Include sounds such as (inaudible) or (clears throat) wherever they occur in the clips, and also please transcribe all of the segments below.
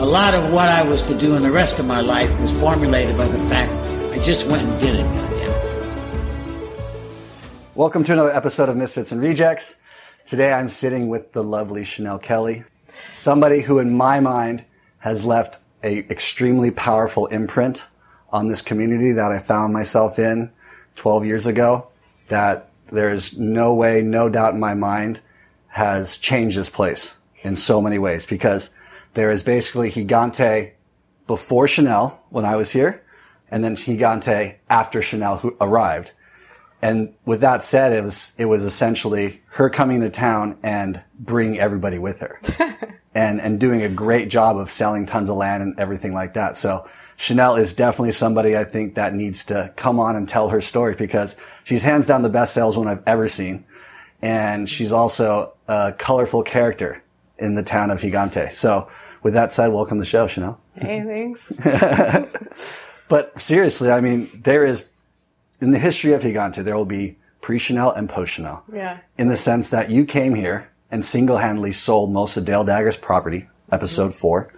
a lot of what I was to do in the rest of my life was formulated by the fact I just went and did it. Welcome to another episode of Misfits and Rejects. Today I'm sitting with the lovely Chanelle Kelly, somebody who, in my mind, has left a extremely powerful imprint on this community that I found myself in 12 years ago. That there's no way, no doubt in my mind, has changed this place in so many ways because there is basically Gigante before Chanelle when I was here, and then Gigante after Chanelle who arrived. And with that said, it was it was essentially her coming to town and bringing everybody with her, (laughs) and and doing a great job of selling tons of land and everything like that. So Chanelle is definitely somebody I think that needs to come on and tell her story because she's hands down the best saleswoman I've ever seen, and she's also a colorful character in the town of Gigante. So with that said, welcome to the show, Chanelle. Hey, thanks. (laughs) But seriously, I mean, there is, in the history of Gigante, there will be pre-Chanelle and post-Chanelle. Yeah. In the sense that you came here and single-handedly sold most of Dale Dagger's property, episode four,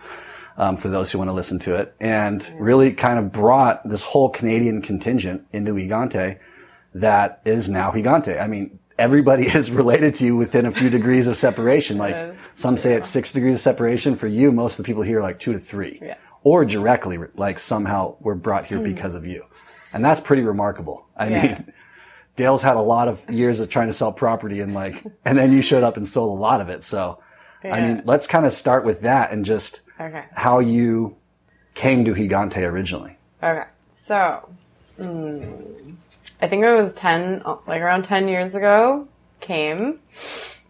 um, for those who want to listen to it, and really kind of brought this whole Canadian contingent into Gigante that is now Gigante. I mean, everybody (laughs) is related to you within a few (laughs) degrees of separation. Like some say it's six degrees of separation. For you, most of the people here are like two to three. Yeah. Or directly, like somehow were brought here because of you. And that's pretty remarkable. I Yeah. mean, (laughs) Dale's had a lot of years of trying to sell property and like, and then you showed up and sold a lot of it. So, I mean, let's kind of start with that and just Okay. how you came to Gigante originally. Okay. So, mm, I think it was 10, uh, like around 10 years ago, came.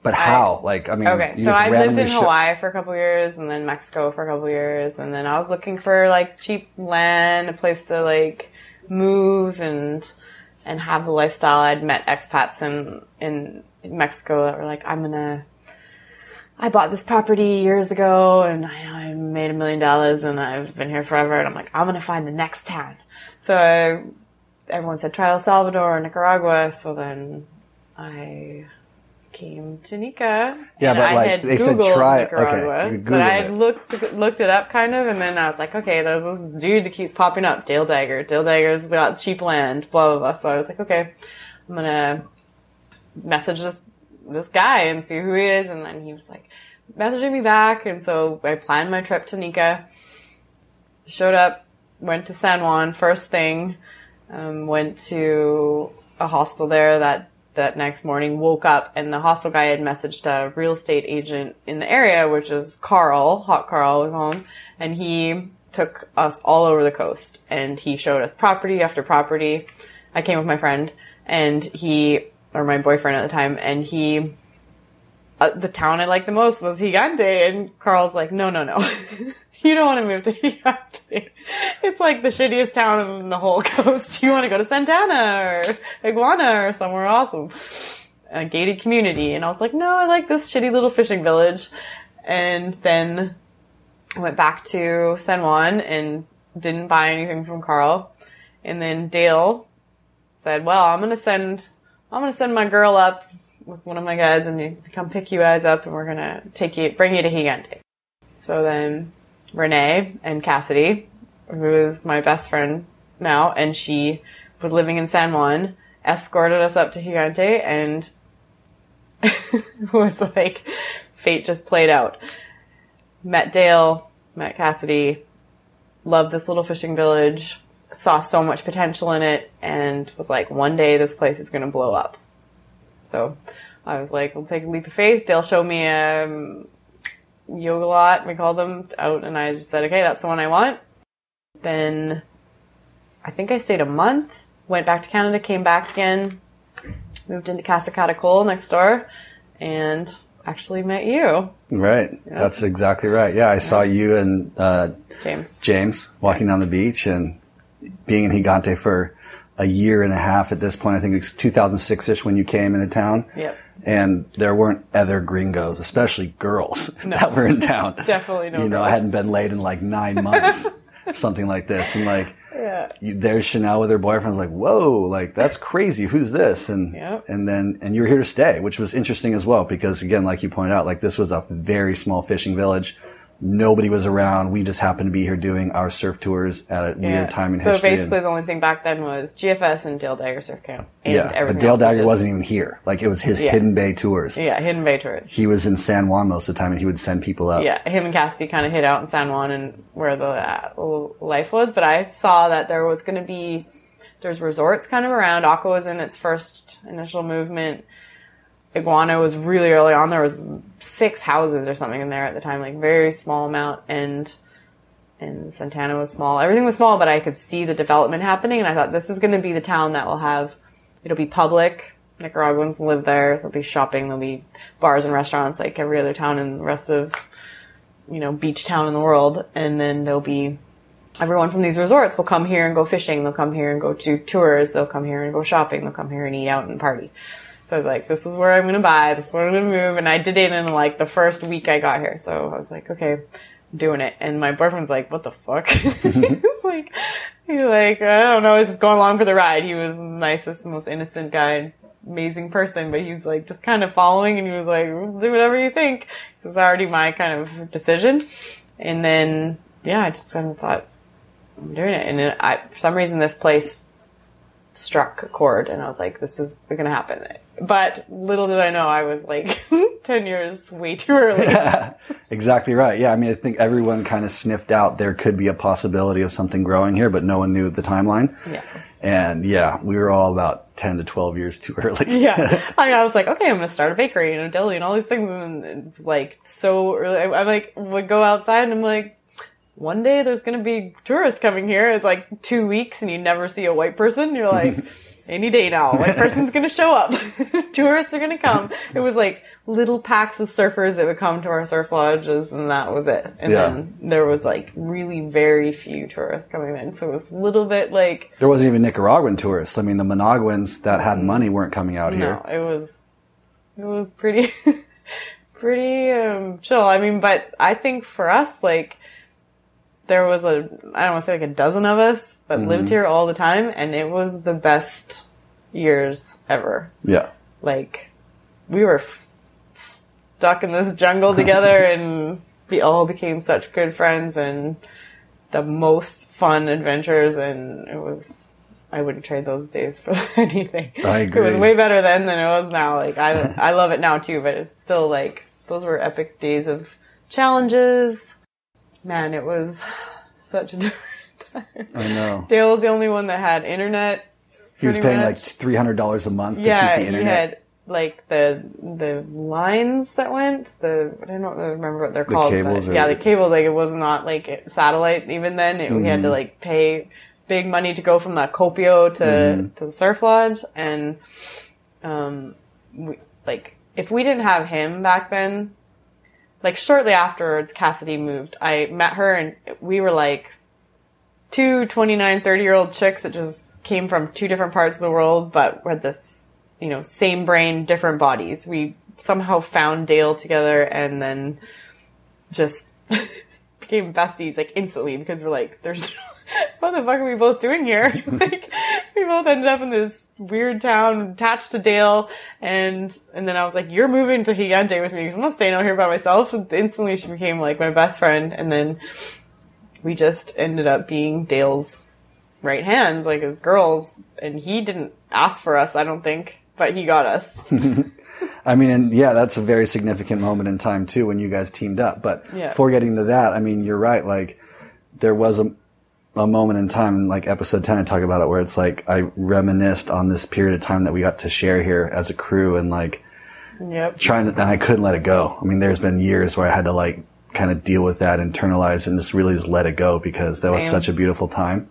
But how? like, I mean, Okay. So I lived in sho- Hawaii for a couple years and then Mexico for a couple years. And then I was looking for like cheap land, a place to like move and, and have the lifestyle. I'd met expats in, in Mexico that were like, I'm gonna, I bought this property years ago and I, I made a million dollars and I've been here forever. And I'm like, I'm gonna find the next town. So I, everyone said try El Salvador or Nicaragua. So then I came to Nica. Yeah, and but, I like, had they said Googled try it. Okay, Nicaragua, but I had it. looked looked it up kind of, and then I was like, okay, there's this dude that keeps popping up, Dale Dagger. Dale Dagger's got cheap land, blah blah blah. So I was like, okay, I'm gonna message this this guy and see who he is, and then he was like messaging me back, and so I planned my trip to Nica. Showed up, went to San Juan first thing, um, went to a hostel there that that next morning woke up and the hostel guy had messaged a real estate agent in the area which is carl hot carl we him and he took us all over the coast and he showed us property after property. I came with my friend and he or my boyfriend at the time and he uh, the town i liked the most was gigante and carl's like no no no (laughs) (laughs) you don't want (laughs) to move to. Gigante it's like the shittiest town in the whole (laughs) coast. You want to go to santana or iguana or somewhere awesome? A gated community. And i was like no i like this shitty little fishing village. And then I went back to san juan and didn't buy anything from carl. And then dale said well i'm gonna send i'm gonna send my girl up with one of my guys and you come pick you guys up and we're gonna take you bring you to gigante so then renee and cassidy who is my best friend now and she was living in san juan escorted us up to gigante and (laughs) was like fate just played out. Met dale met cassidy loved this little fishing village saw so much potential in it and was like one day this place is going to blow up. So i was like we'll take a leap of faith. Dale showed me a um, yoga lot we called them out and i just said okay that's the one i want then i think i stayed a month went back to canada came back again moved into casa catacol next door and actually met you Right. That's exactly right. Yeah, I saw you and uh, james James walking down the beach, and being in Gigante for a year and a half at this point. I think it's 2006 ish when you came into town. Yep. And there weren't other gringos, especially girls (laughs) that were in town. (laughs) Definitely no You know, I hadn't been laid in like nine months, (laughs) or something like this. And like, Yeah. you, there's Chanelle with her boyfriend's like, whoa, like that's crazy. Who's this? And Yep. and then and you were here to stay, which was interesting as well because again, like you pointed out, like this was a very small fishing village. Nobody was around. We just happened to be here doing our surf tours at a Yeah. weird time in so history. and- basically, the only thing back then was GFS and Dale Dagger Surf Camp. And yeah, but Dale was Dagger just- wasn't even here. Like it was his Yeah. Hidden Bay tours. Yeah, Hidden Bay Tours. He was in San Juan most of the time, and he would send people up. Yeah, him and Cassidy kind of hid out in San Juan and where the uh, life was. But I saw that there was going to be there's resorts kind of around. Aqua was in its first initial movement. Iguana was really early on. There was six houses or something in there at the time, like very small amount, and and Santana was small. Everything was small, but I could see the development happening, and I thought this is going to be the town that will have. It'll be public. Nicaraguans live there. There'll be shopping. There'll be bars and restaurants like every other town in the rest of, you know, beach town in the world. And then there'll be everyone from these resorts will come here and go fishing. They'll come here and go to tours. They'll come here and go shopping. They'll come here and eat out and party. So I was like, this is where I'm going to buy. This is where I'm going to move. And I did it in like the first week I got here. So I was like, okay, I'm doing it. And my boyfriend's like, what the fuck? (laughs) he's like, he's like, I don't know. He's just going along for the ride. He was the nicest, most innocent guy, amazing person, but he was like just kind of following and he was like, do whatever you think. So it's already my kind of decision. And then, yeah, I just kind of thought, I'm doing it. And it, I, for some reason, this place struck a chord, and I was like, "This is going to happen." But little did I know, I was like (laughs) ten years way too early. Yeah, (laughs) Exactly right. Yeah, I mean, I think everyone kind of sniffed out there could be a possibility of something growing here, but no one knew the timeline. Yeah. And yeah, we were all about 10 to 12 years too early. (laughs) yeah, I, I was like, okay, I'm gonna start a bakery and a deli and all these things, and it's like so early. I, I like would go outside and I'm like. One day there's gonna be tourists coming here. It's like two weeks and you never see a white person. You're like, any day now, a person's gonna show up. (laughs) tourists are gonna come. It was like little packs of surfers that would come to our surf lodges and that was it. And Yeah. then there was like really very few tourists coming in. So it was a little bit like, There wasn't even Nicaraguan tourists. I mean, the Managuans that had money weren't coming out here. No, it was it was pretty (laughs) pretty um, chill. I mean, but I think for us, like there was a I don't want to say like a dozen of us that mm-hmm. lived here all the time, and it was the best years ever. Yeah. Like we were f- stuck in this jungle together, (laughs) and we all became such good friends, and the most fun adventures, and it was. I wouldn't trade those days for (laughs) anything. I It was way better then than it was now. Like I, (laughs) I love it now too, but it's still like those were epic days of challenges. Man, it was such a (laughs) different time. I know. Dale was the only one that had internet. He was paying much. like $300 a month to yeah, keep the he had like the the lines that went. The I don't remember what they're called. cables but yeah, the cable Like it was not like satellite even then. It, We had Mm-hmm. to like pay big money to go from the Copio to Mm-hmm. to the surf lodge, and um, we, like if we didn't have him back then, like shortly afterwards, Cassidy moved. I met her and we were like two 29, 30 year old chicks that just came from two different parts of the world, but were this, you know, same brain, different bodies. We somehow found Dale together and then just (laughs) became besties like instantly because we're like, there's (laughs) what the fuck are we both doing here? (laughs) like, we both ended up in this weird town attached to Dale, and and then I was like, "You're moving to Gigante with me because I'm not staying out here by myself." And instantly, she became like my best friend, and then we just ended up being Dale's right hands, like his girls. And he didn't ask for us, I don't think, but he got us. (laughs) I mean, and yeah, that's a very significant moment in time too when you guys teamed up. But Yeah. before getting to that, I mean, you're right. Like, there was a, a moment in time, like episode 10, I talk about it, where it's like I reminisced on this period of time that we got to share here as a crew and like yep. trying to, and I couldn't let it go. I mean, there's been years where I had to like kind of deal with that, internalize, and just really just let it go because that was such a beautiful time.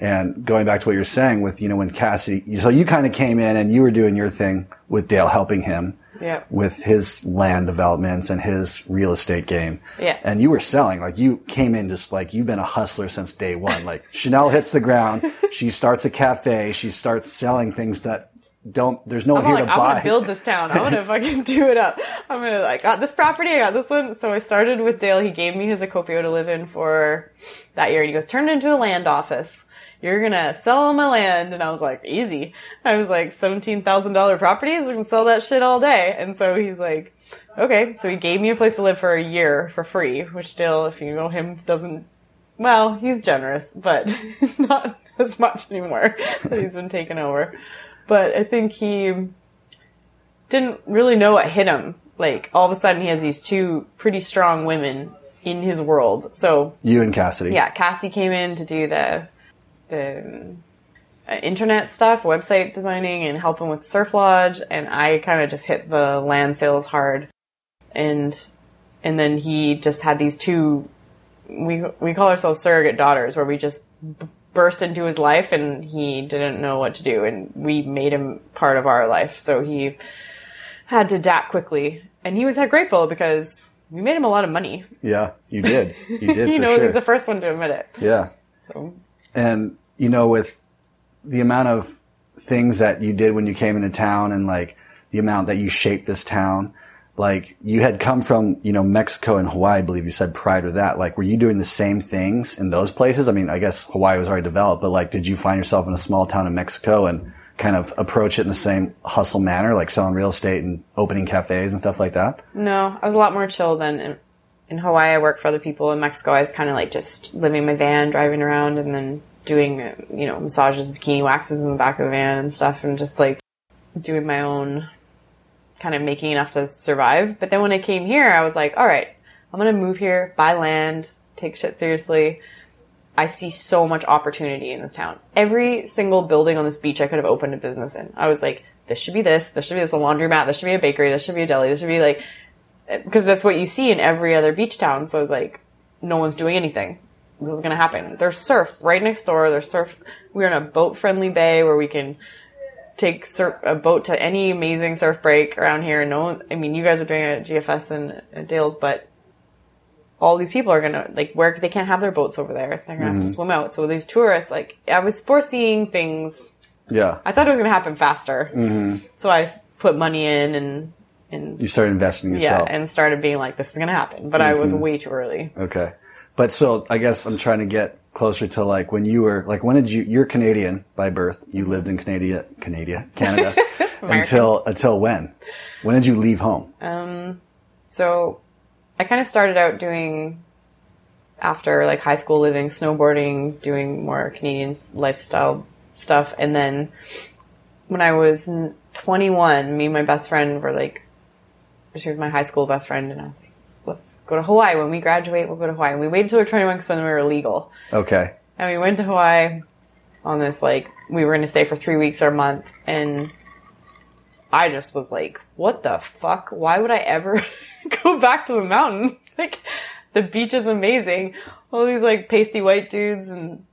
And going back to what you're saying with, you know, when Cassie, so you kind of came in and you were doing your thing with Dale helping him. Yeah. with his land developments and his real estate game. Yeah. And you were selling, like you came in just like you've been a hustler since day one. Like Chanelle hits the ground, (laughs) she starts a cafe, she starts selling things that don't, there's no one I'm here like, to I'm buy. gonna build this town. I'm gonna (laughs) fucking do it up. I'm gonna, I got this property, I got this one. So I started with Dale. He gave me his Acopio to live in for that year. And he goes, turn it into a land office. You're gonna sell all my land. And I was like, easy. I was like, $17,000 properties. I can sell that shit all day. And so he's like, okay. So he gave me a place to live for a year for free, which still, if you know him, doesn't well, he's generous, but (laughs) not as much anymore. (laughs) he's been taken over. But I think he didn't really know what hit him. Like, all of a sudden he has these two pretty strong women in his world. So, you and Cassidy. yeah, Cassidy came in to do the, the uh, internet stuff, website designing and helping with Surf Lodge. And I kind of just hit the land sales hard. And, and then he just had these two we we call ourselves surrogate daughters, where we just b- burst into his life and he didn't know what to do, and we made him part of our life. So he had to adapt quickly, and he was grateful because we made him a lot of money. Yeah, you did. You (laughs) did you know, sure. he's the first one to admit it. Yeah. So, And, you know, with the amount of things that you did when you came into town and like the amount that you shaped this town, like you had come from, you know, Mexico and Hawaii, I believe you said prior to that. Like, were you doing the same things in those places? I mean, I guess Hawaii was already developed, but like, did you find yourself in a small town in Mexico and kind of approach it in the same hustle manner, like selling real estate and opening cafes and stuff like that? no, I was a lot more chill than in, Hawaii. I worked for other people. In Mexico, I was kind of like just living in my van, driving around, and then doing, you know, massages, bikini waxes in the back of the van and stuff, and just like doing my own kind of making enough to survive. But then when I came here, I was like, all right, I'm going to move here, buy land, take shit seriously. I see so much opportunity in this town. Every single building on this beach I could have opened a business in. I was like, this should be this, this should be this, a laundromat, this should be a bakery, this should be a deli, this should be like, because that's what you see in every other beach town. So it's like, no one's doing anything. This is going to happen. There's surf right next door. There's surf. We're in a boat friendly bay where we can take surf, a boat to any amazing surf break around here. And no one, I mean, you guys are doing it at GFS and at Dales, but all these people are gonna, like, where they can't have their boats over there. They're gonna have to mm-hmm. swim out. So these tourists, like, I was foreseeing things. Yeah. I thought it was gonna happen faster. Mm-hmm. So I put money in and, and You started investing in yeah, and started being like, this is gonna happen. But I was way too early. Okay. But so I guess I'm trying to get closer to like when you were like when did you you're Canadian by birth. You lived in (laughs) Canada Canada Canada until until when? When did you leave home? Um so I kind of started out doing after like high school living snowboarding, doing more Canadian lifestyle stuff, and then when I was 21, me and my best friend were like, she was my high school best friend, and I was like, let's go to Hawaii when we graduate. We'll go to Hawaii. And we waited until we were 21 because when we were legal. Okay. And we went to Hawaii on this, like, we were going to stay for three weeks or a month. And I just was like, what the fuck? Why would I ever (laughs) go back to the mountain? (laughs) Like, the beach is amazing. All these, like, pasty white dudes and,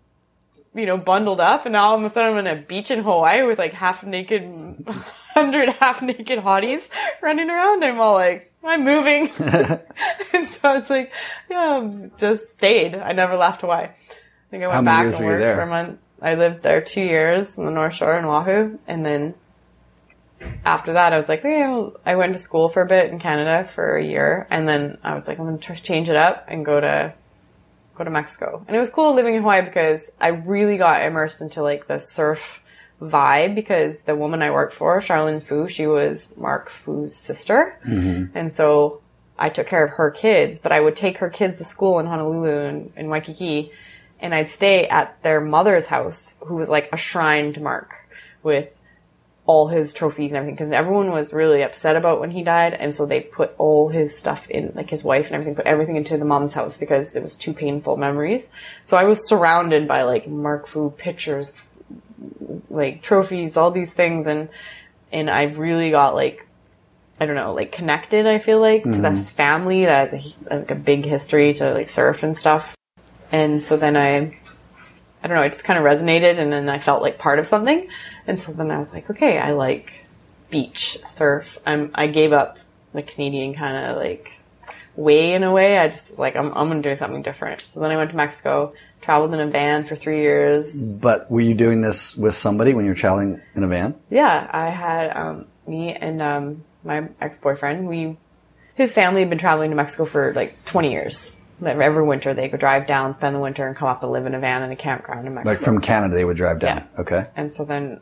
you know, bundled up. And now all of a sudden I'm in a beach in Hawaii with, like, half naked, (laughs) hundred half naked hotties running around. I'm all like, I'm moving. (laughs) (laughs) and so it's like, yeah, just stayed. I never left Hawaii. I think I went back and worked for a month. I lived there two years on the North Shore in Oahu, and then after that, I was like, well, I went to school for a bit in Canada for a year, and then I was like, I'm going to change it up and go to go to Mexico. And it was cool living in Hawaii because I really got immersed into like the surf vibe because the woman I worked for, Charlene Foo, she was Mark Foo's sister. Mm-hmm. And so I took care of her kids, but I would take her kids to school in Honolulu and in Waikiki and I'd stay at their mother's house who was like a shrine to Mark with all his trophies and everything because everyone was really upset about when he died and so they put all his stuff in like his wife and everything put everything into the mom's house because it was too painful memories. So i was surrounded by like mark foo pictures like trophies all these things and and i really got like i don't know like connected i feel like to mm-hmm. this family that has a, like a big history to like surf and stuff. And so then i I don't know, it just kind of resonated and then I felt like part of something. And so then I was like, okay, I like beach surf. I'm I gave up the Canadian kind of like way in a way. I just was like I'm I'm gonna do something different. So then I went to Mexico, traveled in a van for three years. But were you doing this with somebody when you were traveling in a van? Yeah, I had um, me and um, my ex boyfriend. We his family had been traveling to Mexico for like 20 years. Like, Every winter they would drive down, spend the winter, and come up and live in a van in a campground in Mexico. Like from Canada, they would drive down. Yeah. Okay. And so then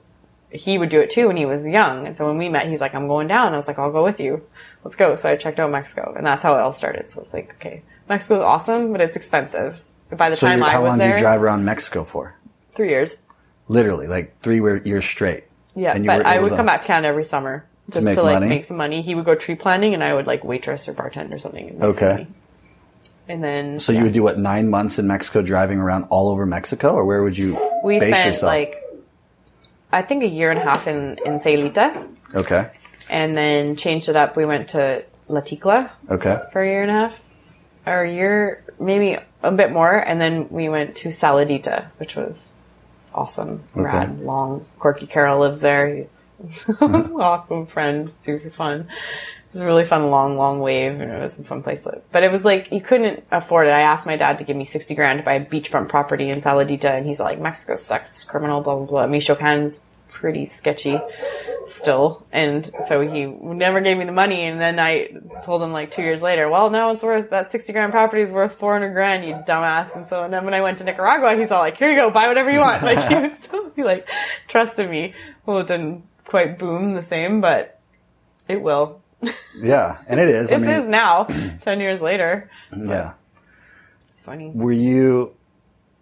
he would do it too when he was young. And so when we met, he's like, I'm going down. I was like, I'll go with you. Let's go. So I checked out Mexico and that's how it all started. So it's like, okay, Mexico's awesome, but it's expensive. By the So time was I how long there, did you drive around Mexico for? three years. Literally, like three years straight. Yeah, but I would to- come back to Canada every summer just make to like money? make some money. He would go tree planting and I would like waitress or bartend or something. and make some Okay. money. And then So you would do what nine months in Mexico, driving around all over Mexico, or where would you we base spent yourself? like I think a year and a half in in Celita, okay, and then changed it up. We went to La Ticla okay, for a year and a half, or a year, maybe a bit more, and then we went to Saladita, which was awesome, okay. rad, long. Corky Carroll lives there. He's (laughs) uh-huh. awesome friend, super fun. It was a really fun, long, long wave, and it was a fun place to live. But it was like you couldn't afford it. I asked my dad to give me sixty grand to buy a beachfront property in Saladita, and he's like, "Mexico sucks, it's criminal, blah blah blah." Michoacan's pretty sketchy still, and so he never gave me the money. And then I told him like two years later, "Well, now it's worth that sixty grand property is worth four hundred grand, you dumbass." And so and then when I went to Nicaragua, he's all like, "Here you go, buy whatever you want." Like (laughs) he was still like trusted me. Well, it didn't quite boom the same, but it will. Yeah, and it is. I mean, is now, (clears throat) ten years later. yeah. It's funny. Were you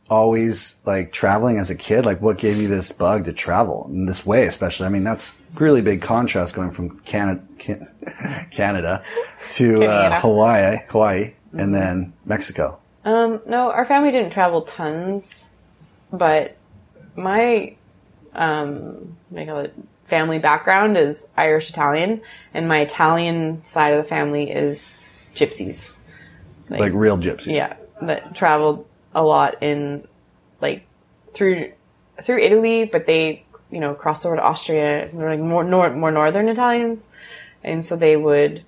always like traveling as a kid? Like, what gave you this bug to travel in this way, especially? I mean, that's really big contrast going from Canada, (laughs) Canada to uh. Hawaii, Hawaii, and then Mexico. Um, no, our family didn't travel tons, but my um, what do you call it, family background is Irish Italian, and my Italian side of the family is gypsies. Like real gypsies. Yeah, that traveled a lot in like through through Italy, but they you know crossed over to Austria. They're like more nor- more northern Italians, and so they would.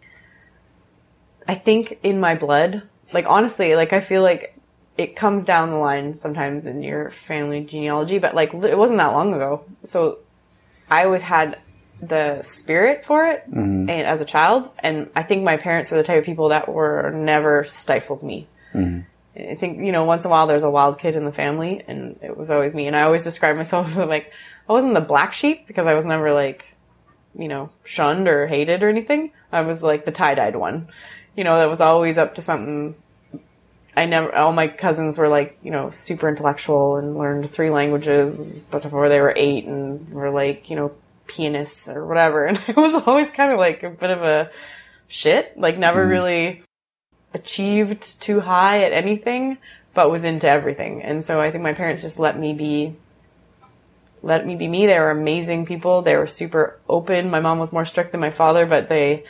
I think in my blood, like honestly, like I feel like it comes down the line sometimes in your family genealogy, but like it wasn't that long ago. So I always had the spirit for it mm-hmm. and as a child and i think my parents were the type of people that were never stifled me. Mm-hmm. I think you know once in a while there's a wild kid in the family and it was always me and i always describe myself as (laughs) like i wasn't the black sheep because i was never like you know shunned or hated or anything. I was like the tie-dyed one. You know that was always up to something I never, all my cousins were like, you know, super intellectual and learned three languages before they were eight and were like, you know, pianists or whatever. (laughs) And I was always kind of like a bit of a shit, like never mm-hmm. really achieved too high at anything, but was into everything. And so I think my parents just let me be, let me be me. They were amazing people. They were super open. My mom was more strict than my father, but they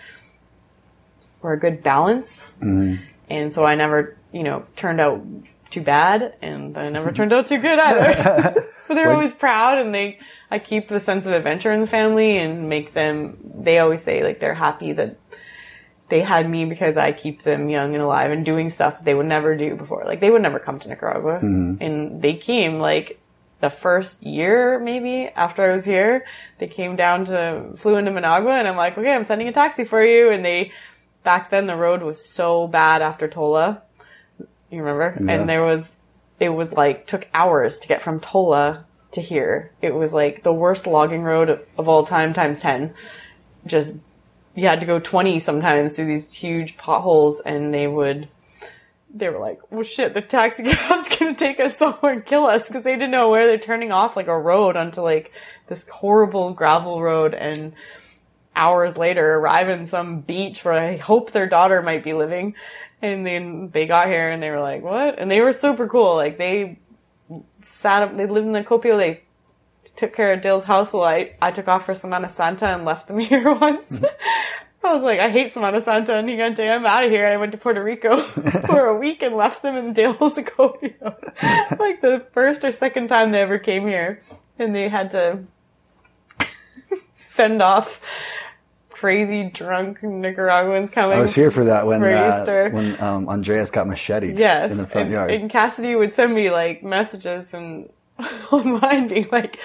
were a good balance mm-hmm. and so I never, you know, turned out too bad, and I never turned out too good either. (laughs) (laughs) but they're always proud, and they, I keep the sense of adventure in the family, and make them. They always say like they're happy that they had me because I keep them young and alive and doing stuff they would never do before. Like they would never come to Nicaragua, and they came like the first year maybe after I was here. They came down to flew into Managua, and I'm like, okay, I'm sending a taxi for you, and they back then the road was so bad after Tola. You remember? And there was, it was like, took hours to get from Tola to here. It was like the worst logging road of, of all time times 10. Just, you had to go 20 sometimes through these huge potholes and they would, they were like, well shit, the taxi (laughs) cab's gonna take us somewhere and kill us because they didn't know where they're turning off like a road onto like this horrible gravel road and hours later arrive in some beach where I hope their daughter might be living. And then they got here and they were like, what? And they were super cool. Like they sat up, they lived in the Copio. They took care of Dale's house I, I took off for Semana Santa and left them (laughs) here once. I was like, I hate Semana Santa and Gigante. I'm out of here. And I went to Puerto Rico (laughs) for a week and left them in Dale's (laughs) Copio. like the first or second time they ever came here. And they had to fend off crazy drunk Nicaraguans coming. I was here for that when for uh, when um, Andreas got macheted Yes, in the front and, yard. and Cassidy would send me like messages and (laughs) online being like,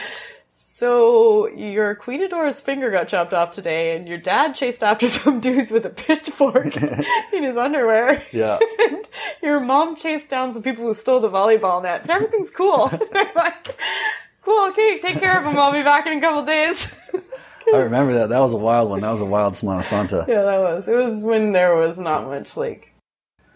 "So your cuidador's finger got chopped off today, and your dad chased after (laughs) some dudes with a pitchfork (laughs) in his underwear. yeah. and your mom chased down some people who stole the volleyball net. And everything's cool." I'm like, "Cool, okay, take care of them. I'll be back in a couple days." I remember that. That was a wild one. That was a wild Semana Santa. (laughs) yeah, that was. It was when there was not much like,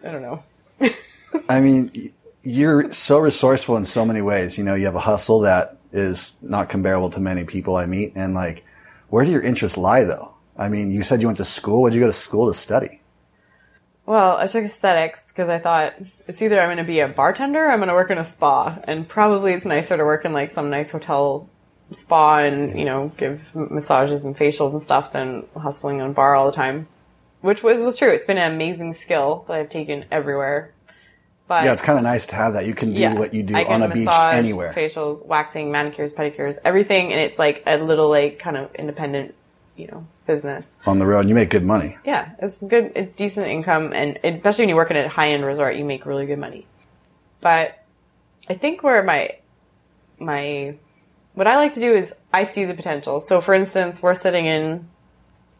I don't know. (laughs) I mean, you're so resourceful in so many ways. You know, you have a hustle that is not comparable to many people I meet. And like, where do your interests lie though? I mean, you said you went to school. Where'd you go to school to study? Well, I took aesthetics because I thought it's either I'm going to be a bartender or I'm going to work in a spa. And probably it's nicer to work in like some nice hotel spa and, you know, give massages and facials and stuff than hustling on a bar all the time. Which was, was true. It's been an amazing skill that I've taken everywhere. But Yeah, it's kind of nice to have that. You can do what you do on a beach massage, anywhere. Facials, waxing, manicures, pedicures, everything. And it's like a little like kind of independent, you know, business. on the road. You make good money. Yeah, it's good. It's decent income, and especially when you work in a high end resort, you make really good money. But I think where my my what I like to do is I see the potential. So, for instance, we're sitting in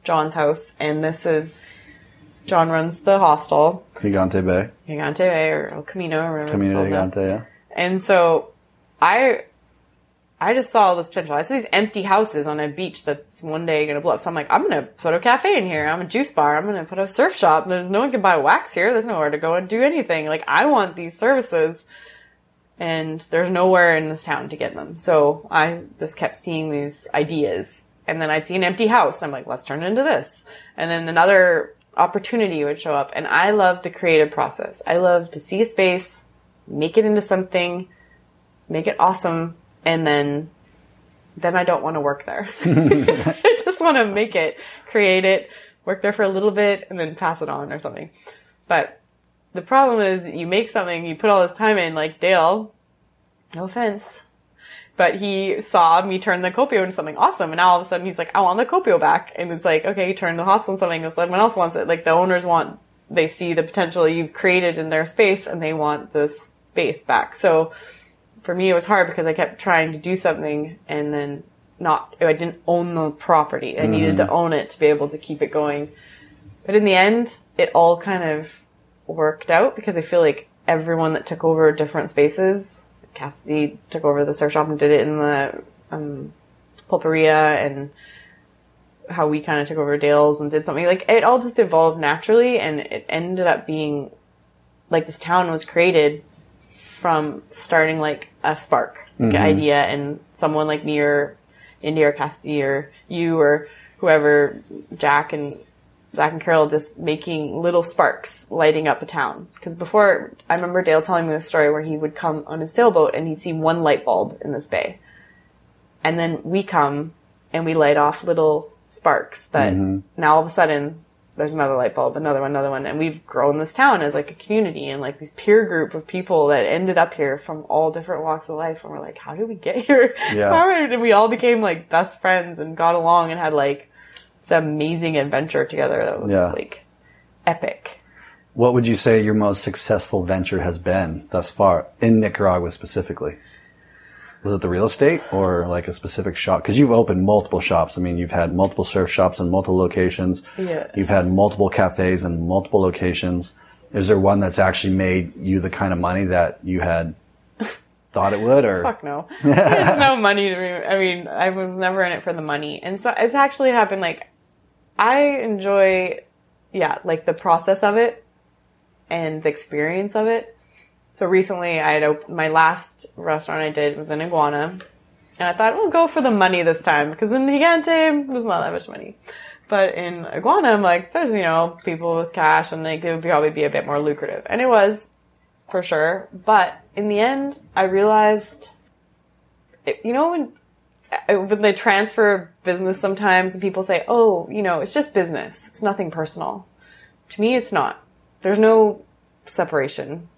John's house, and this is John runs the hostel, Gigante Bay. Gigante Bay or El Camino, or whatever Camino it's called. Gigante, yeah. And so I I just saw all this potential. I see these empty houses on a beach that's one day going to blow up. So I'm like, I'm going to put a cafe in here. I'm a juice bar. I'm going to put a surf shop. There's no one can buy wax here. There's nowhere to go and do anything. Like I want these services and there's nowhere in this town to get them. So I just kept seeing these ideas and then I'd see an empty house. I'm like, let's turn it into this. And then another opportunity would show up and I love the creative process. I love to see a space, make it into something, make it awesome, and then then I don't want to work there. (laughs) I just want to make it, create it, work there for a little bit, and then pass it on or something. But the problem is you make something, you put all this time in, like Dale, no offense, but he saw me turn the Copio into something awesome, and now all of a sudden he's like, I want the Copio back. And it's like, okay, you turn the hostel into something, and someone else wants it. Like the owners want, they see the potential you've created in their space, and they want this space back. So, for me, it was hard because I kept trying to do something and then not, I didn't own the property. I needed mm-hmm. to own it to be able to keep it going. But in the end, it all kind of worked out because I feel like everyone that took over different spaces, Cassidy took over the surf shop and did it in the um, pulperia and how we kind of took over Dale's and did something. Like it all just evolved naturally and it ended up being like this town was created from starting like a spark like an idea and someone like me or Indy or Cassidy or you or whoever Jack and Zach and Carol just making little sparks lighting up a town. Because before, I remember Dale telling me this story where he would come on his sailboat and he'd see one light bulb in this bay. And then we come and we light off little sparks that mm-hmm. now all of a sudden there's another light bulb, another one, another one. And we've grown this town as like a community and like this peer group of people that ended up here from all different walks of life. And we're like, how did we get here? Yeah. (laughs) And we all became like best friends and got along and had like this amazing adventure together that was Yeah. like epic. What would you say your most successful venture has been thus far in Nicaragua specifically? Was it the real estate or like a specific shop? Because you've opened multiple shops. I mean, you've had multiple surf shops in multiple locations. Yeah. You've had multiple cafes in multiple locations. Is there one that's actually made you the kind of money that you had thought it would? Or (laughs) Fuck no. (laughs) it's no money to me. I mean, I was never in it for the money. And so it's actually happened like, I enjoy, yeah, like the process of it and the experience of it. So recently I had opened, my last restaurant I did was in Iguana. And I thought, we'll go for the money this time because in Gigante, there's not that much money. But in Iguana, I'm like, there's, you know, people with cash and like, it would probably be a bit more lucrative. And it was, for sure. But in the end, I realized, it, you know, when, Uh, when they transfer business sometimes and people say, oh, you know, it's just business. It's nothing personal. To me, it's not. There's no separation.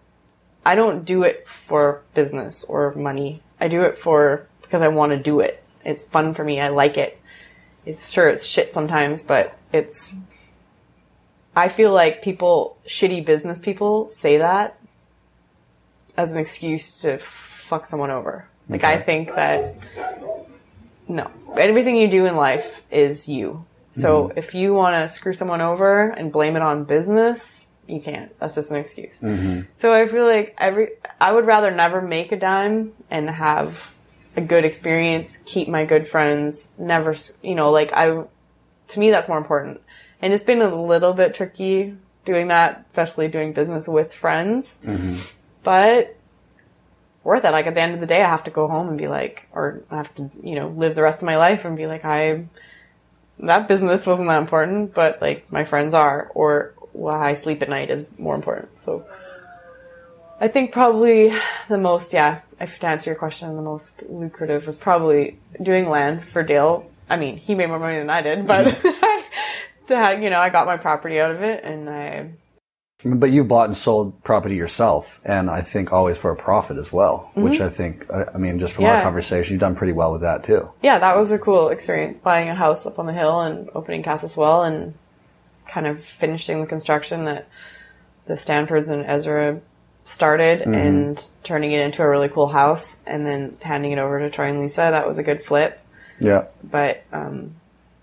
I don't do it for business or money. I do it for, because I want to do it. It's fun for me. I like it. it's sure it's shit sometimes, but it's. I feel like people, shitty business people, say that as an excuse to fuck someone over. Like I think that no, everything you do in life is you. So mm-hmm. if you want to screw someone over and blame it on business, you can't. That's just an excuse. Mm-hmm. So I feel like every I would rather never make a dime and have a good experience, keep my good friends, never, you know, like I to me that's more important. And it's been a little bit tricky doing that, especially doing business with friends. Mm-hmm. But worth it. Like at the end of the day, I have to go home and be like, or I have to, you know, live the rest of my life and be like, I, that business wasn't that important, but like my friends are, or why I sleep at night is more important. So I think probably the most, yeah, if to answer your question, the most lucrative was probably doing land for Dale. I mean, he made more money than I did, but mm-hmm. (laughs) that, you know, I got my property out of it and I, But you've bought and sold property yourself, and I think always for a profit as well. Which I think, I mean, just from our Mm-hmm. Conversation, you've done pretty well with that too. yeah, that was a cool experience buying a house up on the hill and opening Castle Swell and kind of finishing the construction that the Stanfords and Ezra started and turning it into a really cool house and then handing it over to Troy and Lisa. That was a good flip. Yeah. But um,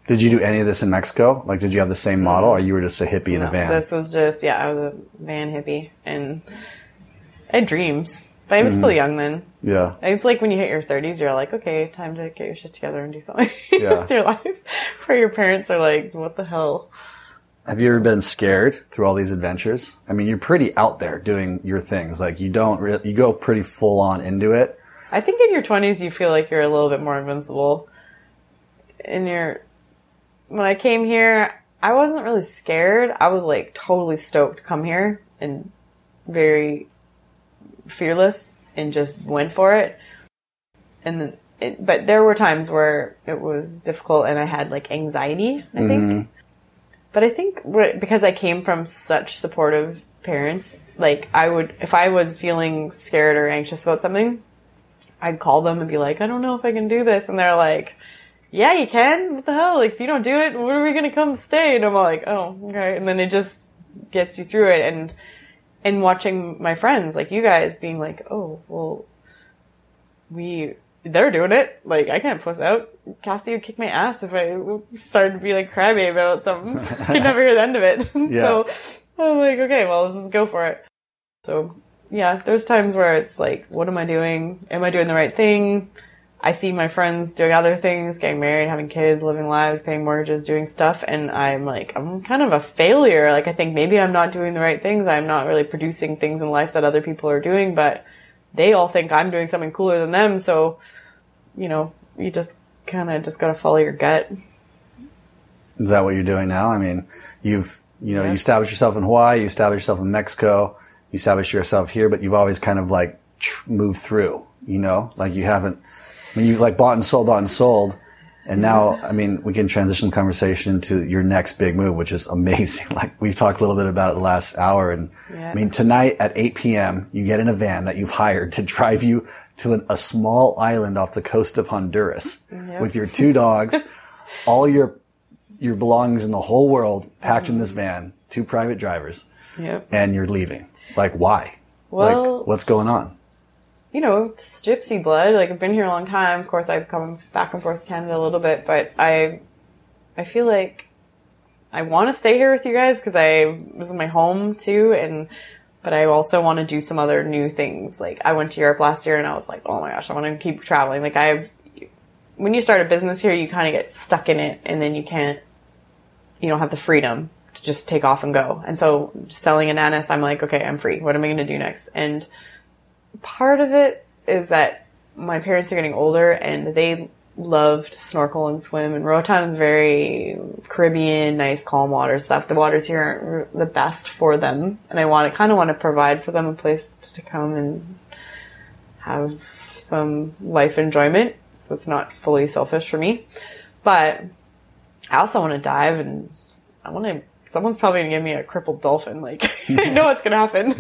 Did you do any of this in Mexico? Like, did you have the same model, or mm-hmm. you were just a hippie in a van? this was just, yeah, I was a van hippie and I had dreams. But I was still mm-hmm. young then. yeah. It's like when you hit your 30s, you're like, okay, time to get your shit together and do something (laughs) Yeah. with your life. (laughs) Where your parents are like, what the hell? Have you ever been scared through all these adventures? I mean, you're pretty out there doing your things. Like, you don't re- you go pretty full on into it. I think in your 20s, you feel like you're a little bit more invincible. In your, when I came here, I wasn't really scared. I was like totally stoked to come here and very fearless and just went for it. And then, it, but there were times where it was difficult and I had like anxiety, I think. Mm-hmm. But I think what- because I came from such supportive parents, like I would, if I was feeling scared or anxious about something, I'd call them and be like, I don't know if I can do this. And they're like, yeah, you can. What the hell? Like, if you don't do it, when are we going to come stay? And I'm like, oh, okay. And then it just gets you through it. And, and watching my friends, like you guys being like, oh, well, we, they're doing it. Like, I can't puss out. Cassie would kick my ass if I started to be like crybaby about something. (laughs) Could never hear the end of it. (laughs) so I was like, okay, well, let's just go for it. So yeah, there's times where it's like, what am I doing? Am I doing the right thing? I see my friends doing other things, getting married, having kids, living lives, paying mortgages, doing stuff, and I'm like, I'm kind of a failure. Like, I think maybe I'm not doing the right things. I'm not really producing things in life that other people are doing, but they all think I'm doing something cooler than them. So, you know, you just kind of just gotta follow your gut. Is that what you're doing now? I mean, you've you know Yeah. you established yourself in Hawaii, you established yourself in Mexico, you established yourself here, but you've always kind of like tr- moved through. You know, like you haven't. I mean, you've like bought and sold, bought and sold, and now I mean, we can transition the conversation to your next big move, which is amazing. (laughs) Like we've talked a little bit about it the last hour, and Yeah. I mean, tonight at 8 p.m., you get in a van that you've (laughs) hired to drive you to an, a small island off the coast of Honduras with your two dogs, (laughs) all your your belongings in the whole world packed in this mm-hmm. van, two private drivers, Yep. and you're leaving. Like, why? Well- like, what's going on? You know, it's gypsy blood. Like I've been here a long time. Of course, I've come back and forth to Canada a little bit, but I, I feel like I want to stay here with you guys because I this is my home too, and but I also want to do some other new things. Like I went to Europe last year, and I was like, oh my gosh, I want to keep traveling. Like I, when you start a business here, you kind of get stuck in it, and then you can't, you don't have the freedom to just take off and go. And so selling an Annis, I'm like, okay, I'm free. What am I going to do next? And part of it is that my parents are getting older and they loved snorkel and swim and Roatan is very Caribbean, nice calm water stuff. The waters here aren't the best for them and I want to kind of want to provide for them a place to come and have some life enjoyment. So it's not fully selfish for me. But I also want to dive and I want to someone's probably gonna give me a crippled dolphin. Like (laughs) I know what's gonna happen.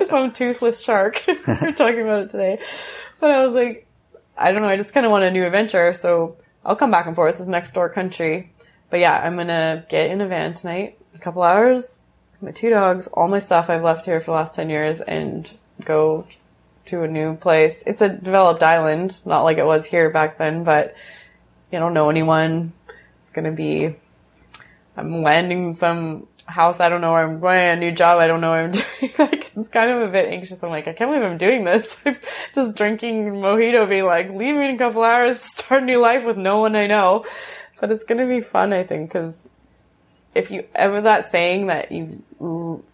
(laughs) (laughs) Some toothless shark. we are talking about it today. But I was like, I don't know. I just kind of want a new adventure. So I'll come back and forth. It's this next door country. But yeah, I'm gonna get in a van tonight, a couple hours, my two dogs, all my stuff I've left here for the last 10 years, and go to a new place. It's a developed island, not like it was here back then, but you don't know anyone. It's gonna be, I'm landing some house. I don't know where I'm going, a new job. I don't know what I'm (laughs) doing. like, it's kind of a bit anxious. I'm like, I can't believe I'm doing this. (laughs) I'm just drinking mojito, being like, leave me in a couple hours, (laughs) start a new life with no one I know. But it's gonna be fun, I think, because if you ever that saying that you, you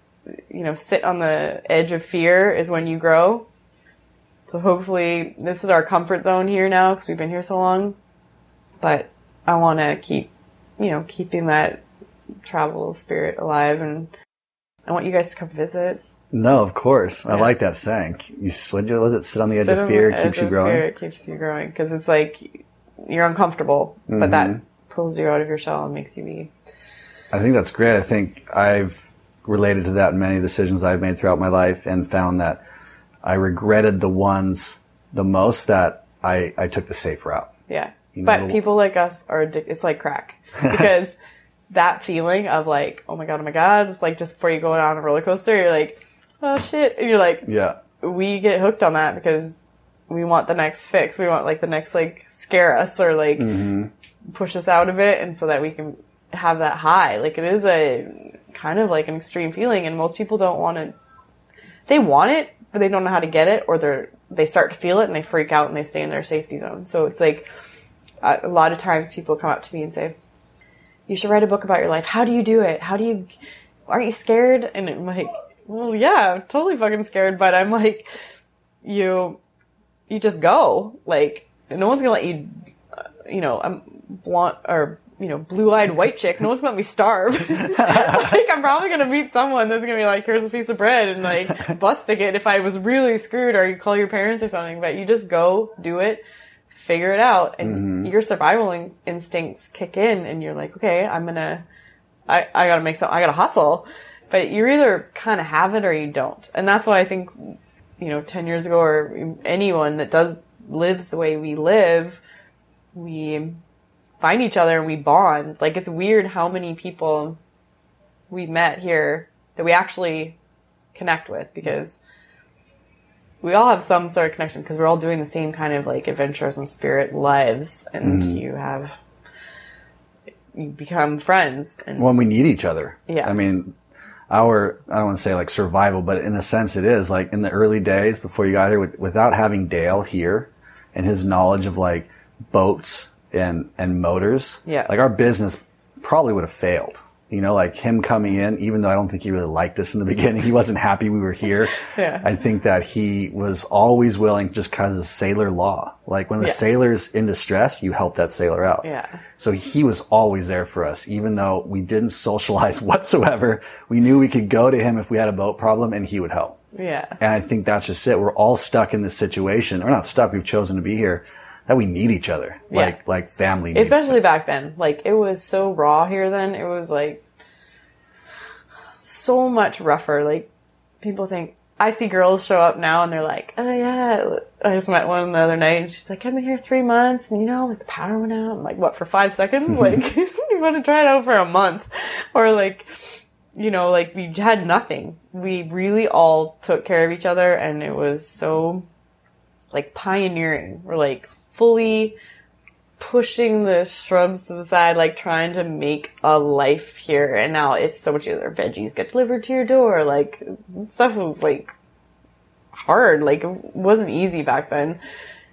know, sit on the edge of fear is when you grow. So hopefully this is our comfort zone here now because we've been here so long. But I want to keep, you know, keeping that travel spirit alive and I want you guys to come visit. No, of course. I like that saying. You what was it? Sit on the edge Sit of fear the keeps you growing. Fear, it keeps you growing because it's like you're uncomfortable, but that mm-hmm. pulls you out of your shell and makes you be. I think that's great. I think I've related to that in many decisions I've made throughout my life and found that I regretted the ones the most that I, I took the safe route. Yeah. You know, but people like us are addicted. It's like crack (laughs) because that feeling of like, oh my god, oh my god, it's like just before you go on a roller coaster, you're like, oh shit, and you're like, Yeah. we get hooked on that because we want the next fix. We want like the next like scare us or like mm-hmm. push us out of it, and so that we can have that high. Like it is a kind of like an extreme feeling, and most people don't want to. They want it, but they don't know how to get it, or they're they start to feel it and they freak out and they stay in their safety zone. So it's like a a lot of times people come up to me and say, "You should write a book about your life. How do you do it? How do you? Aren't you scared?" And I'm like, "Well, yeah, I'm totally fucking scared." But I'm like, you, you just go. Like no one's gonna let you. uh, You know, I'm blonde or you know, blue-eyed white chick. No one's gonna let me starve. (laughs) like I'm probably gonna meet someone that's gonna be like, "Here's a piece of bread," and like (laughs) busting it if I was really screwed, or you call your parents or something. But you just go, do it, figure it out, and mm-hmm. your survival in- instincts kick in, and you're like, "Okay, I'm gonna, I, I gotta make some, I gotta hustle." But you either kind of have it or you don't, and that's why I think, you know, ten years ago or anyone that does lives the way we live, we find each other and we bond. Like it's weird how many people we met here that we actually connect with because we all have some sort of connection because we're all doing the same kind of like adventures and spirit lives and mm-hmm. you have you become friends and when we need each other. Yeah. I mean, our, I don't want to say like survival, but in a sense it is like in the early days before you got here without having Dale here and his knowledge of like boats and, and motors. Yeah. Like our business probably would have failed. You know, like him coming in, even though I don't think he really liked us in the (laughs) beginning, he wasn't happy we were here. (laughs) Yeah. I think that he was always willing just because of sailor law. Like when the Yeah. sailor's in distress, you help that sailor out. Yeah. So he was always there for us, even though we didn't socialize (laughs) whatsoever. We knew we could go to him if we had a boat problem and he would help. yeah And I think that's just it. We're all stuck in this situation. We're not stuck. We've chosen to be here that we need each other. Yeah. Like, like family needs. especially back then like it was so raw here then it was like so much rougher like people think i see girls show up now and they're like oh yeah i just met one the other night and she's like i've been here three months and you know like the power went out i'm like what for five seconds (laughs) like (laughs) you want to try it out for a month or like you know like we had nothing we really all took care of each other and it was so like pioneering we're like fully pushing the shrubs to the side, like trying to make a life here. And now it's so much easier. Veggies get delivered to your door. Like stuff was like hard. Like it wasn't easy back then.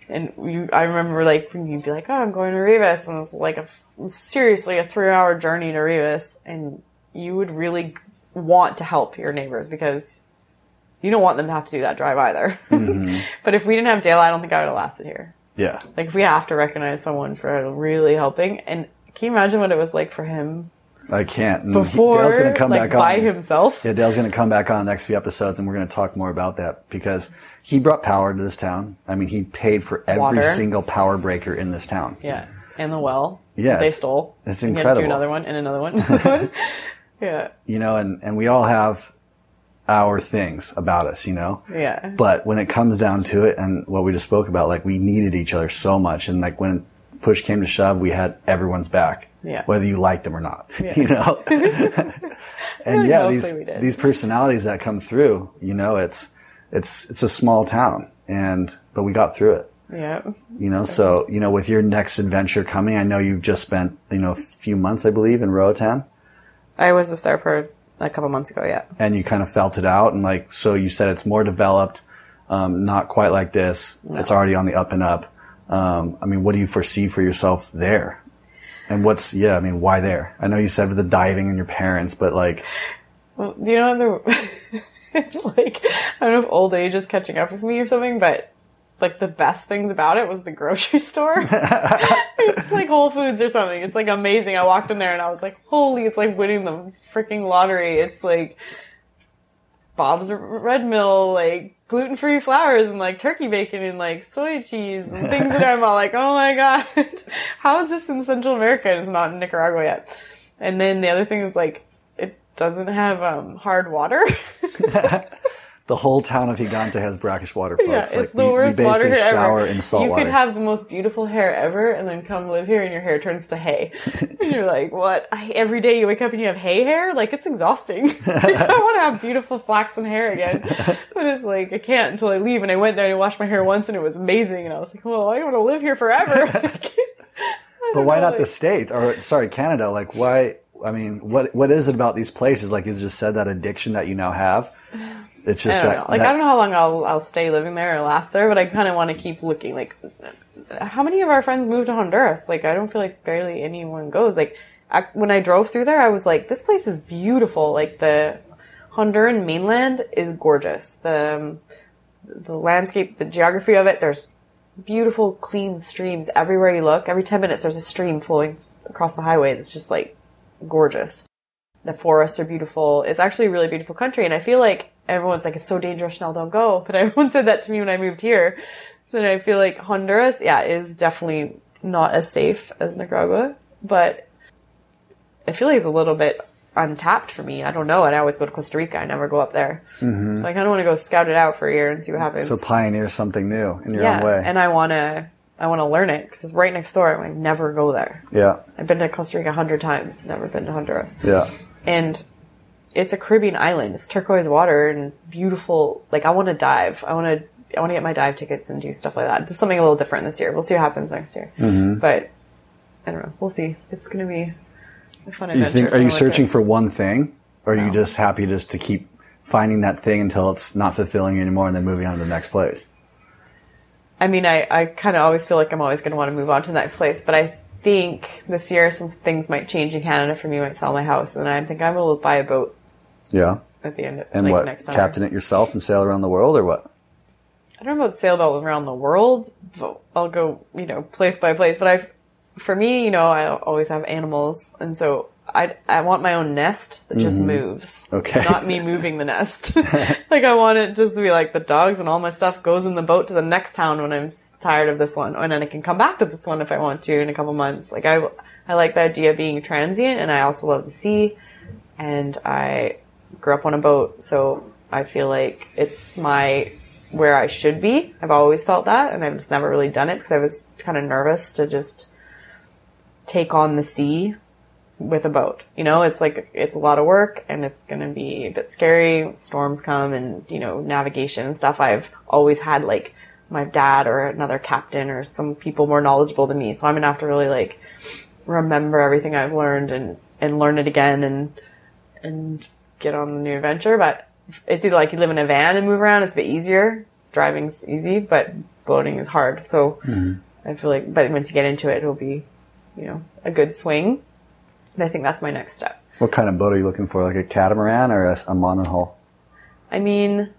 And you, I remember like when you'd be like, "Oh, I'm going to Rivas," and it's like a seriously a three hour journey to Rivas, and you would really want to help your neighbors because you don't want them to have to do that drive either. Mm-hmm. (laughs) but if we didn't have Dale, I don't think I would have lasted here. Yeah. Like if we have to recognize someone for really helping, and can you imagine what it was like for him I can't. Mm, and before, Dale's going to come like back by on. himself? Yeah, Dale's going to come back on the next few episodes, and we're going to talk more about that because he brought power to this town. I mean, he paid for every Water. single power breaker in this town. Yeah, and the well. Yeah, they it's- stole. it's And he had to do another one and another one. (laughs) (laughs) yeah, You know, and, and we all have our things about us, you know? yeah, But when it comes down to it and what we just spoke about, like we needed each other so much. And like when push came to shove, we had everyone's back. Yeah. Whether you liked them or not, (laughs) you know? (laughs) and yeah, these, these personalities that come through, you know, it's, it's, it's a small town and, but we got through it. Yeah. You know, so, you know, with your next adventure coming, I know you've just spent, you know, a few months, I believe, in Roatan I was just there for a couple months ago, yeah. and you kind of felt it out. And like, so you said it's more developed, um, not quite like this. It's already on the up and up. Um, I mean, what do you foresee for yourself there? And what's, yeah, I mean, why there? I know you said with the diving and your parents, but like, Well, do you know the? it's (laughs) like I don't know if old age is catching up with me or something, but like the best things about it was the grocery (laughs) store. it's like Whole Foods or something. It's like amazing. I walked in there and I was like, holy! It's like winning the freaking lottery. It's like Bob's Red Mill, like gluten free flours and like turkey bacon and like soy cheese and things that I'm all like, oh my god, (laughs) how is this in Central America and it's not in Nicaragua yet? And then the other thing is like, it doesn't have um, hard water. (laughs) the whole town of Gigante has brackish water, yeah, it's like, the we, we worst water basically here shower ever. in salt you water. could have the most beautiful hair ever, and then come live here, and your hair turns to hay. (laughs) and you're like, what? I, every day you wake up and you have hay hair? Like it's exhausting. (laughs) like, I want to have beautiful flaxen hair again, (laughs) but it's like I can't until I leave. And I went there and I washed my hair once, and it was amazing. And I was like, well, I want to live here forever. but why not like- the state or sorry, Canada? Like, why? I mean, what what is it about these places? Like, you just said that addiction that you now have. It's just I don't that, know. Like that- I don't know how long I'll I'll stay living there or last there, but I kind of want to keep looking. Like, how many of our friends moved to Honduras? Like, I don't feel like barely anyone goes. Like, I, when I drove through there, I was like, this place is beautiful. Like the Honduran mainland is gorgeous. The um, the landscape, the geography of it. There's beautiful, clean streams everywhere you look. Every ten minutes, there's a stream flowing across the highway. That's just like gorgeous the forests are beautiful. It's actually a really beautiful country, and I feel like everyone's like, "It's so dangerous, Chanelle, don't go." (laughs) But everyone said that to me when I moved here. So then I feel like Honduras, yeah, is definitely not as safe as Nicaragua, but I feel like it's a little bit untapped for me. I don't know. And I always go to Costa Rica. I never go up there, mm-hmm. so I kind of want to go scout it out for a year and see what happens. so pioneer something new in your yeah, own way. and I want to. I want to learn it because it's right next door. I never go there. yeah, I've been to Costa Rica a hundred times, never been to Honduras yeah. and it's a Caribbean island. It's turquoise water and beautiful. Like I want to dive. I want to. I want to get my dive tickets and do stuff like that. Just something a little different this year. We'll see what happens next year. Mm-hmm. But I don't know. We'll see. It's gonna be a fun You adventure. think? Are you searching for one thing, or are you just happy just to keep finding that thing until it's not fulfilling you anymore, and then moving on to the next place? I mean, I, I kind of always feel like I'm always going to want to move on to the next place, but I think this year some things might change in Canada for me. I Might sell my house, and I think I will buy a boat Yeah. at the end of And like what? next summer. Captain it yourself and sail around the world, or what? I don't know about sailboat around the world. But I'll go, you know, place by place. But I, for me, you know, I always have animals, and so I I want my own nest that just moves. Mm-hmm. Okay. Not me moving the nest. (laughs) (laughs) like I want it just to be like the dogs and all my stuff goes in the boat to the next town when I'm tired of this one, and then I can come back to this one if I want to in a couple months. Like I I like the idea of being transient, and I also love the sea, and I grew up on a boat, so I feel like it's my where I should be. I've always felt that, and I've just never really done it because I was kind of nervous to just take on the sea with a boat. You know, it's like it's a lot of work and it's going to be a bit scary. Storms come and, you know, navigation and stuff. I've always had like my dad or another captain or some people more knowledgeable than me. So I'm going to have to really like remember everything I've learned and and learn it again and and get on a new adventure. But it's either like you live in a van and move around, it's a bit easier. Driving's easy, but boating is hard. So mm-hmm. I feel like, but once you get into it, it'll be, you know, a good swing. And I think that's my next step. What kind of boat are you looking for? Like a catamaran or a, a monohull? I mean,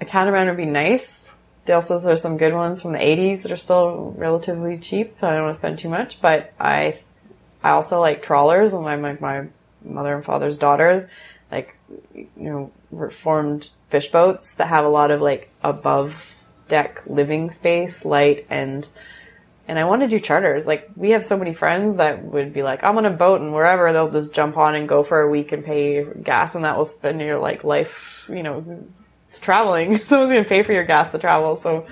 a catamaran would be nice. Dale says there's some good ones from the 80s that are still relatively cheap. I don't want to spend too much, but I, I also like trawlers. And my, my, my mother and father's daughter, like, you know, reformed fish boats that have a lot of like above deck living space, light, and and I want to do charters. Like we have so many friends that would be like, I'm on a boat and wherever they'll just jump on and go for a week and pay gas, and that will spend your like life, you know, traveling. (laughs) Someone's gonna pay for your gas to travel, so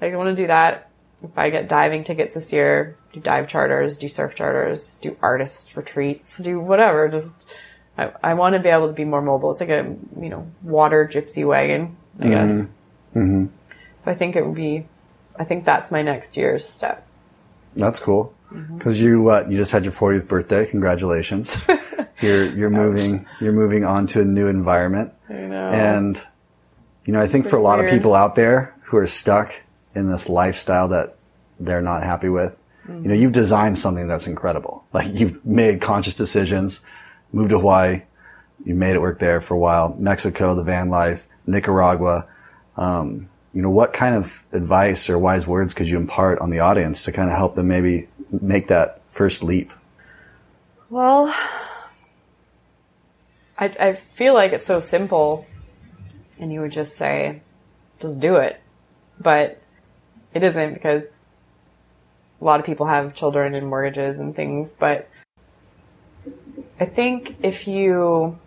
I want to do that. if I get diving tickets this year, do dive charters, do surf charters, do artist retreats, do whatever. Just I, I want to be able to be more mobile. It's like a you know water gypsy wagon, I guess. So I think it would be. I think that's my next year's step. That's cool. Mm-hmm. Because you what? You just had your 40th birthday. Congratulations. (laughs) you're you're moving you're moving on to a new environment. I know. And you know, I think for a lot of people out there who are stuck in this lifestyle that they're not happy with, Mm-hmm. you know, you've designed something that's incredible. Like you've made conscious decisions, moved to Hawaii, you made it work there for a while, Mexico, the van life, Nicaragua. Um, you know, what kind of advice or wise words could you impart on the audience to kind of help them maybe make that first leap? Well, I, I feel like it's so simple, and you would just say, just do it. But it isn't because a lot of people have children and mortgages and things. But I think if you.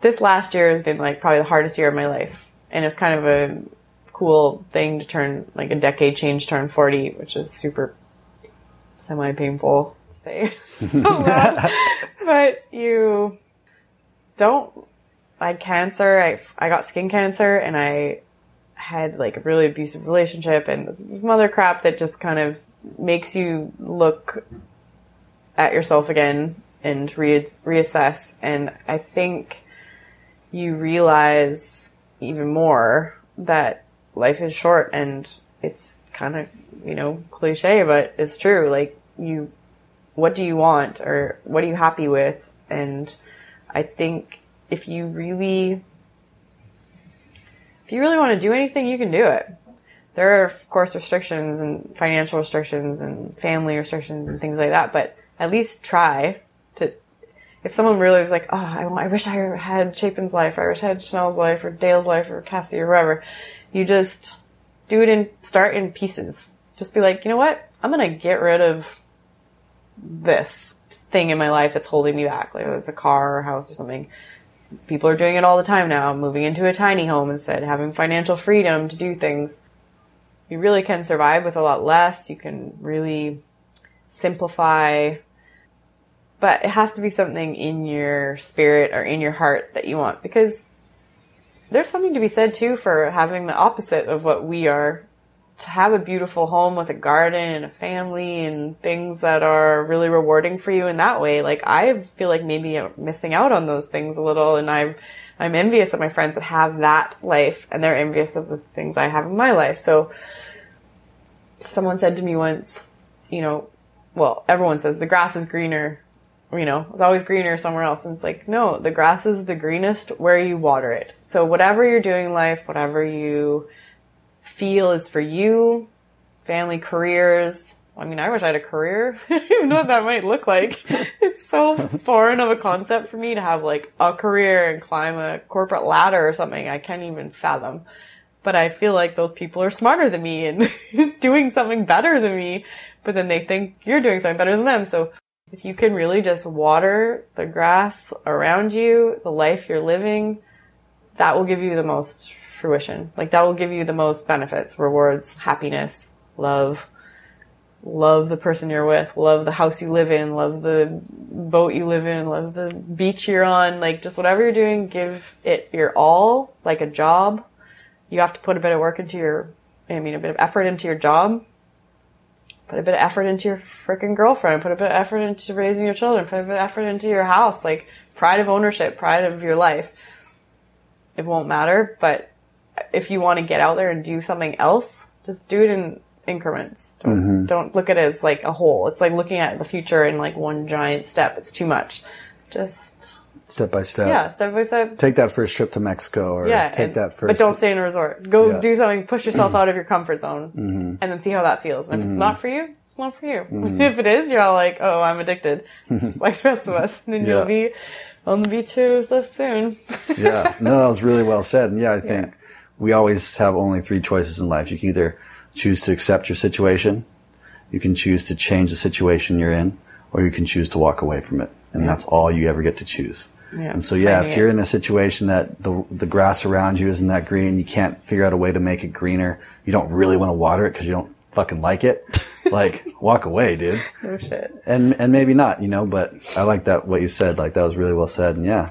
This last year has been like probably the hardest year of my life. And it's kind of a cool thing to turn, like a decade change, turn 40, which is super semi painful to say. (laughs) but you don't. I had cancer. I, I got skin cancer and I had like a really abusive relationship and some other crap that just kind of makes you look at yourself again and re- reassess. And I think you realize even more that life is short and it's kind of, you know, cliche, but it's true. Like you, what do you want or what are you happy with? And I think if you really, if you really want to do anything, you can do it. There are, of course, restrictions and financial restrictions and family restrictions and things like that, but at least try to if someone really was like, oh, I, I wish I had Chapin's life, or I wish I had Chanelle's life, or Dale's life, or Cassie, or whoever, you just do it and start in pieces. Just be like, you know what? I'm gonna get rid of this thing in my life that's holding me back. Like, it's a car or a house or something. People are doing it all the time now, moving into a tiny home instead, having financial freedom to do things. You really can survive with a lot less. You can really simplify but it has to be something in your spirit or in your heart that you want because there's something to be said too for having the opposite of what we are. To have a beautiful home with a garden and a family and things that are really rewarding for you in that way like i feel like maybe I'm missing out on those things a little and i'm i'm envious of my friends that have that life and they're envious of the things i have in my life. So someone said to me once you know well everyone says the grass is greener you know, it's always greener somewhere else. And it's like, no, the grass is the greenest where you water it. So whatever you're doing in life, whatever you feel is for you, family, careers. I mean, I wish I had a career. (laughs) I don't even know what that might look like. (laughs) It's so foreign of a concept for me to have like a career and climb a corporate ladder or something. I can't even fathom. But I feel like those people are smarter than me and (laughs) doing something better than me. But then they think you're doing something better than them. So if you can really just water the grass around you, the life you're living, that will give you the most fruition. Like that will give you the most benefits, rewards, happiness, love. Love the person you're with, love the house you live in, love the boat you live in, love the beach you're on, like just whatever you're doing, give it your all, like a job. You have to put a bit of work into your, I mean, a bit of effort into your job put a bit of effort into your freaking girlfriend, put a bit of effort into raising your children, put a bit of effort into your house, like pride of ownership, pride of your life. It won't matter, but if you want to get out there and do something else, just do it in increments. Don't, mm-hmm. don't look at it as like a whole. It's like looking at the future in like one giant step. It's too much. Just, Step by step. yeah, step by step. Take that first trip to Mexico or Yeah, take and- that first. But don't stay in a resort. Go Yeah. do something. Push yourself out of your comfort zone, (clears throat) mm-hmm. and then see how that feels. And if it's mm-hmm. not for you, it's not for you. (laughs) Mm-hmm. if it is, you're all like, "Oh, I'm addicted," (laughs) like the rest of us, and then Yeah. you'll be on the beach us soon. (laughs) yeah. No, that was really well said. And yeah, I think we always have only three choices in life. You can either choose to accept your situation, you can choose to change the situation you're in, or you can choose to walk away from it. And that's all you ever get to choose. Yeah, And so, yeah, if you're in a situation that the the grass around you isn't that green, you can't figure out a way to make it greener. You don't really want to water it because you don't fucking like it. (laughs) like, walk away, dude. Oh shit. And and maybe not, you know. But I like that what you said. Like that was really well said. And yeah,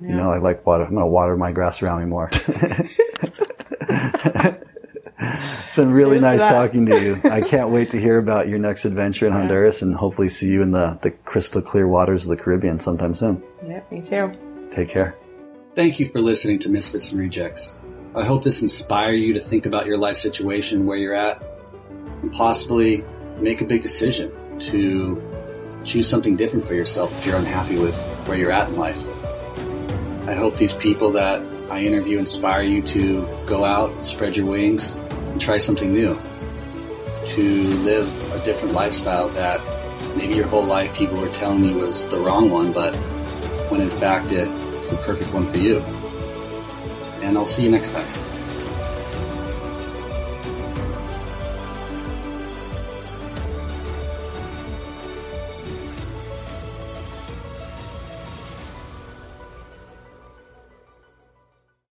you know, I like water. I'm gonna water my grass around me more. (laughs) It's been really Here's nice that. talking to you. (laughs) I can't wait to hear about your next adventure in Honduras and hopefully see you in the, the crystal clear waters of the Caribbean sometime soon. Yeah, me too. Take care. Thank you for listening to Misfits and Rejects. I hope this inspire you to think about your life situation, where you're at, and possibly make a big decision to choose something different for yourself if you're unhappy with where you're at in life. I hope these people that I interview inspire you to go out, spread your wings, and try something new. To live a different lifestyle that maybe your whole life people were telling you was the wrong one, but when in fact it's the perfect one for you. And I'll see you next time.